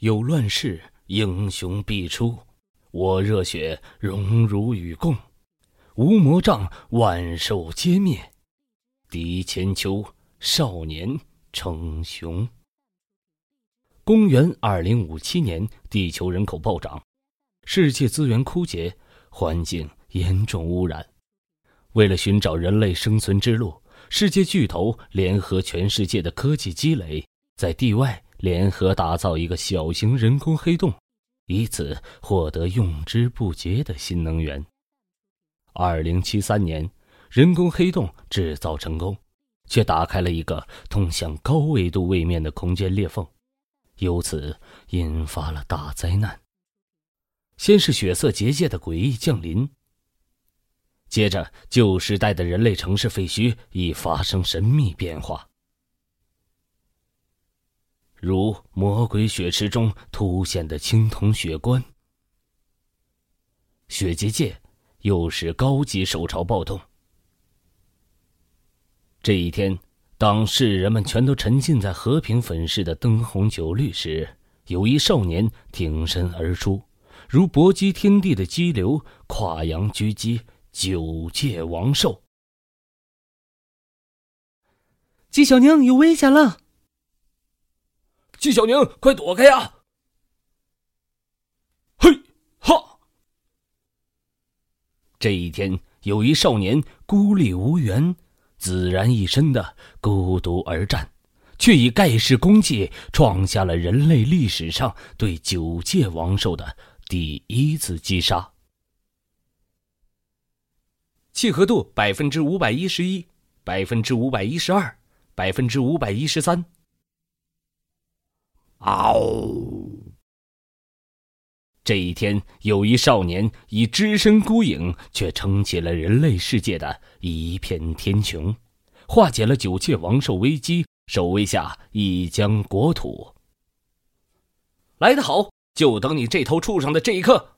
有乱世，英雄必出。我热血荣辱与共，无魔障，万兽皆灭。敌千秋，少年称雄。公元二零五七年，地球人口暴涨，世界资源枯竭，环境严重污染。为了寻找人类生存之路，世界巨头联合全世界的科技积累，在地外联合打造一个小型人工黑洞。以此获得用之不竭的新能源。二零七三年，人工黑洞制造成功，却打开了一个通向高维度位面的空间裂缝，由此引发了大灾难。先是血色结界的诡异降临，接着旧时代的人类城市废墟已发生神秘变化。如魔鬼血池中凸现的青铜血棺，血结界又是高级手潮暴动。这一天，当世人们全都沉浸在和平粉饰的灯红酒绿时，有一少年挺身而出，如搏击天地的激流，跨洋狙击九界王兽。纪晓宁有危险了！纪晓宁，快躲开呀！嘿，哈！这一天，有一少年孤立无援、孑然一身的孤独而战，却以盖世功绩创下了人类历史上对九界王兽的第一次击杀。契合度百分之五百一十一，百分之五百一十二，百分之五百一十三。嗷！这一天，有一少年以只身孤影，却撑起了人类世界的一片天穹，化解了九界王兽危机，守卫下一江国土。来得好，就等你这头畜生的这一刻。